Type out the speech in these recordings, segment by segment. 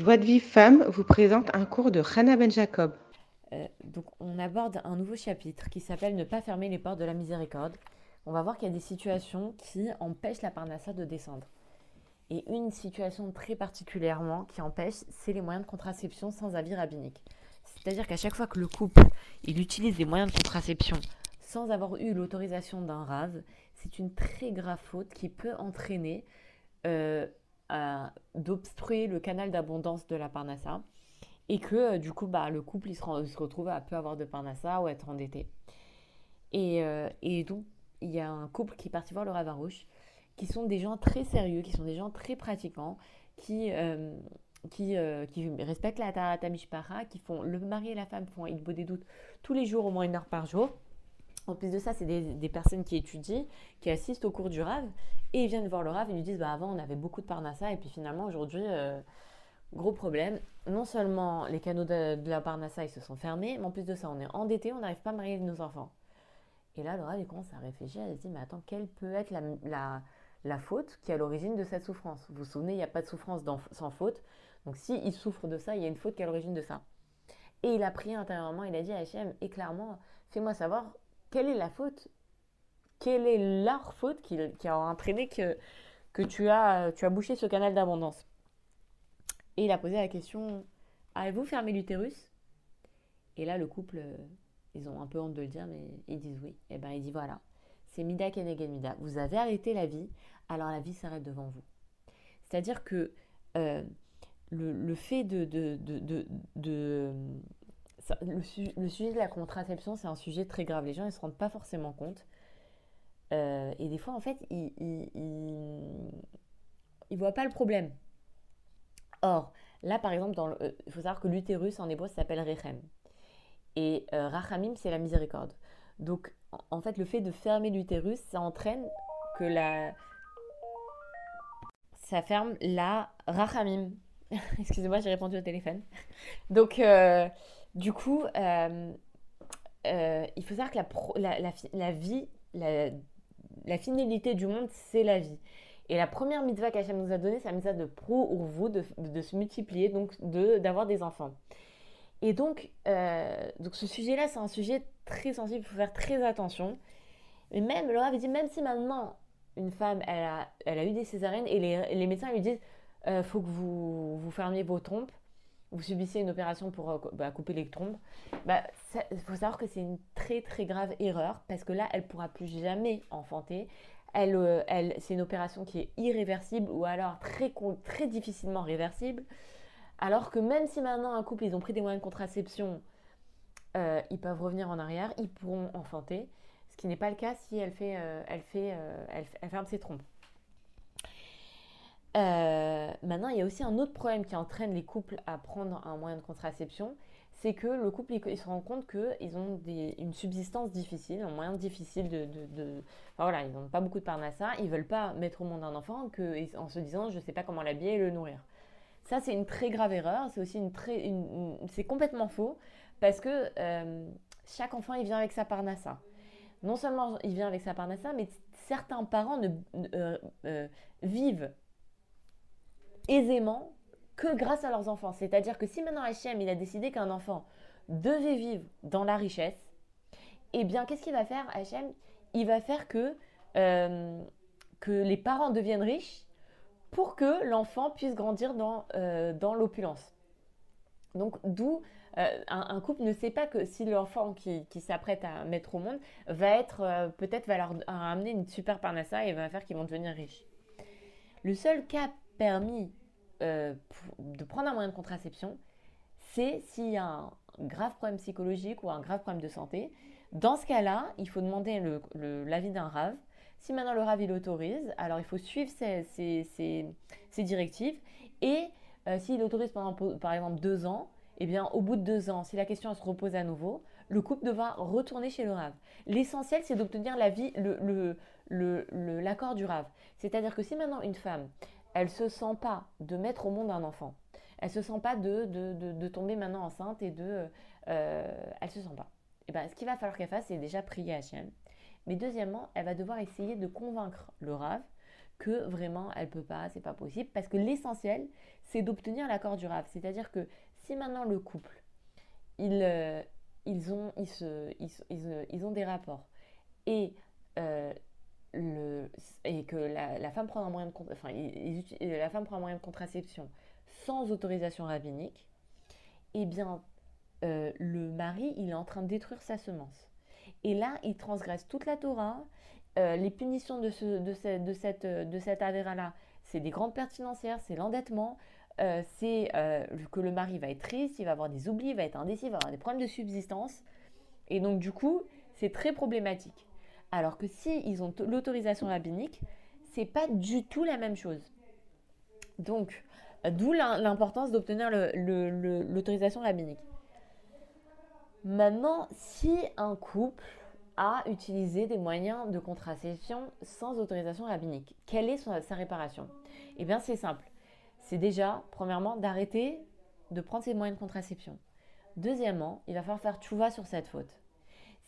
Joie de Vie Femme vous présente un cours de Hannah Ben Jacob. Euh, donc, on aborde un nouveau chapitre qui s'appelle Ne pas fermer les portes de la miséricorde. On va voir qu'il y a des situations qui empêchent la parnassa de descendre. Et une situation très particulièrement qui empêche, c'est les moyens de contraception sans avis rabbinique. C'est-à-dire qu'à chaque fois que le couple il utilise les moyens de contraception sans avoir eu l'autorisation d'un rave, c'est une très grave faute qui peut entraîner euh, d'obstruer le canal d'abondance de la parnassa et que euh, du coup bah, le couple il se, retrouve à peu avoir de parnassa ou être endetté. Et, euh, et donc il y a un couple qui est parti voir le Ravarouche, qui sont des gens très sérieux, qui sont des gens très pratiquants, qui, euh, qui, qui, respectent la Tarata Mishpara, qui font le mari et la femme font il des doutes tous les jours, au moins une heure par jour. En plus de ça, c'est des, des, personnes qui étudient, qui assistent au cours du Rav, et ils viennent voir le Rav, ils lui disent bah, avant on avait beaucoup de Parnassa, et puis finalement aujourd'hui, gros problème. Non seulement les canaux de, la Parnassa ils se sont fermés, mais en plus de ça, on est endetté, on n'arrive pas à marier nos enfants. Et là, le Rav il commence à réfléchir, il se dit mais attends, quelle peut être la, la, la faute qui est à l'origine de cette souffrance? Vous vous souvenez, il n'y a pas de souffrance sans faute. Donc s'il il souffre de ça, il y a une faute qui est à l'origine de ça. Et il a prié intérieurement, il a dit à Hachem, et clairement, fais-moi savoir quelle est la faute, quelle est leur faute qui, a entraîné que, tu, as, bouché ce canal d'abondance? Et il a posé la question Avez-vous fermé l'utérus? Et là, le couple, ils ont un peu honte de le dire, mais ils disent oui. Et bien, il dit Voilà, c'est Mida Kenegen Mida. Vous avez arrêté la vie, alors la vie s'arrête devant vous. C'est-à-dire que euh, le, fait de le, sujet de la contraception, c'est un sujet très grave. Les gens ne se rendent pas forcément compte. Euh, et des fois, en fait, ils ne voient pas le problème. Or, là, par exemple, euh, il faut savoir que l'utérus en hébreu s'appelle Rechem. Et euh, Rachamim, c'est la miséricorde. Donc, en fait, le fait de fermer l'utérus, ça entraîne que la. Ça ferme la Rachamim. Excusez-moi, j'ai répondu au téléphone. Donc, du coup, il faut savoir que la, vie, la finalité du monde, c'est la vie. Et la première mitzvah qu'Hachem nous a donnée, c'est la mitzvah de pro ou vous, de, se multiplier, donc d'avoir des enfants. Et donc, euh, donc ce sujet-là, c'est un sujet très sensible, il faut faire très attention. Et même, Laura avait dit, même si maintenant, une femme, elle a, elle a eu des césariennes et les, les médecins lui disent, euh, faut que vous, vous fermiez vos trompes, vous subissez une opération pour euh, bah, couper les trompes, il bah, faut savoir que c'est une très très grave erreur parce que là, elle pourra plus jamais enfanter elle, euh, elle, c'est une opération qui est irréversible ou alors très, très difficilement réversible. Alors que même si maintenant un couple, ils ont pris des moyens de contraception, euh, ils peuvent revenir en arrière, ils pourront enfanter, ce qui n'est pas le cas si elle, fait, euh, elle, fait, elle, ferme ses trompes. Maintenant, il y a aussi un autre problème qui entraîne les couples à prendre un moyen de contraception, c'est que le couple, se rend compte qu'ils ont une subsistance difficile, un moyen difficile de... voilà, ils n'ont pas beaucoup de parnassa, ils ne veulent pas mettre au monde un enfant que, en se disant, je ne sais pas comment l'habiller et le nourrir. Ça, c'est une très grave erreur, c'est aussi une très... c'est complètement faux, parce que euh, chaque enfant, il vient avec sa parnassa. Non seulement il vient avec sa parnassa, mais certains parents ne, euh, euh, vivent aisément que grâce à leurs enfants. C'est-à-dire que si maintenant Hachem, il a décidé qu'un enfant devait vivre dans la richesse, eh bien, qu'est-ce qu'il va faire, Hachem? Il va faire que, euh, que les parents deviennent riches pour que l'enfant puisse grandir dans, euh, dans l'opulence. Donc, d'où euh, un, couple ne sait pas que si l'enfant qui, qui s'apprête à mettre au monde va être, peut-être va leur amener une super parnassa et va faire qu'ils vont devenir riches. Le seul cas permis euh, de prendre un moyen de contraception, c'est s'il y a un grave problème psychologique ou un grave problème de santé. Dans ce cas-là, il faut demander l'avis d'un RAV. Si maintenant le RAV il autorise, alors il faut suivre ces, directives. Et euh, s'il autorise pendant par exemple deux ans, eh bien au bout de deux ans, si la question se repose à nouveau, le couple devra retourner chez le RAV. L'essentiel, c'est d'obtenir l'accord du RAV. C'est-à-dire que si maintenant une femme, elle se sent pas de mettre au monde un enfant. Elle se sent pas de, de, tomber maintenant enceinte et de... Euh, elle se sent pas. Et eh ben, ce qu'il va falloir qu'elle fasse, c'est déjà prier Hachem. Mais deuxièmement, elle va devoir essayer de convaincre le Rav que vraiment elle peut pas, c'est pas possible, parce que l'essentiel, c'est d'obtenir l'accord du Rav. C'est-à-dire que si maintenant le couple, ils, euh, ils, ont, ils, se, ils, ils, ont des rapports et, euh, et que la, femme prend un moyen de, contraception sans autorisation rabbinique, eh bien, euh, le mari, il est en train de détruire sa semence. Et là, il transgresse toute la Torah. Euh, les punitions de, ce, cette, de cette là c'est des grandes pertes financières, c'est l'endettement, euh, c'est que le mari va être triste, il va avoir des oublis, il va être indécis, il va avoir des problèmes de subsistance. Et donc, du coup, c'est très problématique. Alors que si ils ont l'autorisation rabbinique, c'est pas du tout la même chose. Donc, d'où l'importance d'obtenir l'autorisation rabbinique. Maintenant, si un couple a utilisé des moyens de contraception sans autorisation rabbinique, quelle est sa réparation? Eh bien, c'est simple. C'est déjà, premièrement, d'arrêter de prendre ces moyens de contraception. Deuxièmement, il va falloir faire tchouva sur cette faute.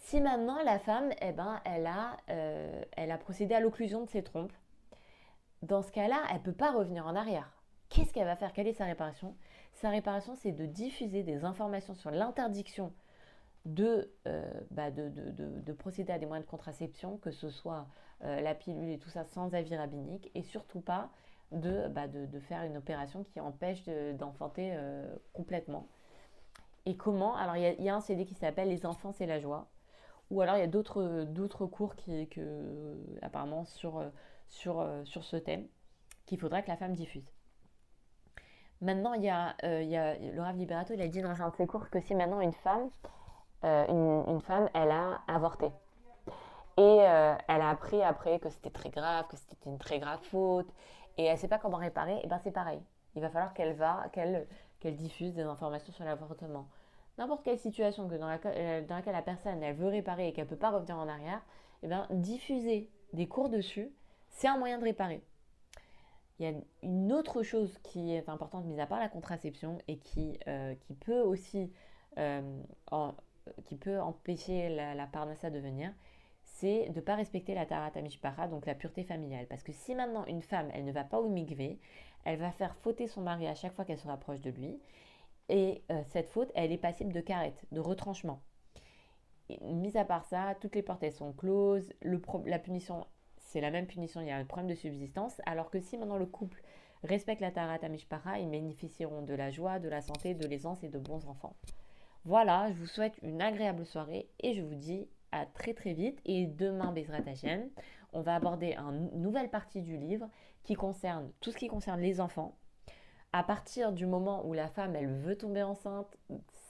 Si maintenant la femme, eh ben, elle, a, euh, elle a procédé à l'occlusion de ses trompes, dans ce cas-là, elle ne peut pas revenir en arrière. Qu'est-ce qu'elle va faire? Quelle est sa réparation? Sa réparation, c'est de diffuser des informations sur l'interdiction euh, bah, de, de, procéder à des moyens de contraception, que ce soit euh, la pilule et tout ça sans avis rabbinique, et surtout pas de, bah, faire une opération qui empêche d'enfanter complètement. Et comment? Alors il y, a un CD qui s'appelle Les enfants c'est la joie, ou alors il y a d'autres cours qui, que, apparemment sur, sur, sur ce thème qu'il faudrait que la femme diffuse. Maintenant, il y a, il y a le Liberato, il a dit dans un de ses cours que si maintenant une femme, euh, une, femme, elle a avorté. Et euh, elle a appris après que c'était très grave, que c'était une très grave faute, et elle ne sait pas comment réparer, et bien c'est pareil. Il va falloir qu'elle va, qu'elle qu'elle diffuse des informations sur l'avortement. N'importe quelle situation que dans, laquelle, euh, dans laquelle la personne elle veut réparer et qu'elle ne peut pas revenir en arrière, et bien diffuser des cours dessus, c'est un moyen de réparer. Il y a une autre chose qui est importante, mis à part la contraception, et qui, qui peut aussi peut empêcher la, la parnassa de venir, c'est de ne pas respecter la tarata mishpara, donc la pureté familiale. Parce que si maintenant une femme, elle ne va pas au mikvé, elle va faire fauter son mari à chaque fois qu'elle se rapproche de lui. Et euh, cette faute, elle est passible de carette, de retranchement. mis à part ça, toutes les portes, elles sont closes. La punition, c'est la même punition, il y a un problème de subsistance. Alors que si maintenant le couple respecte la tarata mishpara, ils bénéficieront de la joie, de la santé, de l'aisance et de bons enfants. Voilà, je vous souhaite une agréable soirée et je vous dis à très très vite. Et demain, Bezrat Hashem, on va aborder une nouvelle partie du livre qui concerne tout ce qui concerne les enfants. À partir du moment où la femme, elle veut tomber enceinte,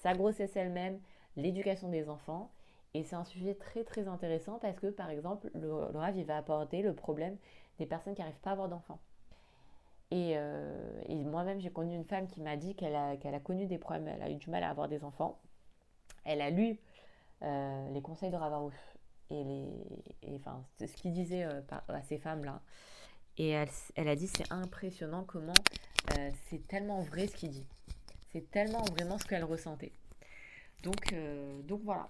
sa grossesse elle-même, l'éducation des enfants. Et c'est un sujet très très intéressant parce que par exemple, le, le Rav, il va aborder le problème des personnes qui n'arrivent pas à avoir d'enfants. Euh, et, moi-même, j'ai connu une femme qui m'a dit qu'elle a, qu'elle a connu des problèmes, elle a eu du mal à avoir des enfants. Elle a lu euh, les conseils de Ravarouche et, les, enfin, ce qu'il disait euh, à ces femmes-là. Et elle, elle, a dit c'est impressionnant comment c'est tellement vrai ce qu'il dit. C'est tellement vraiment ce qu'elle ressentait. Donc, donc voilà.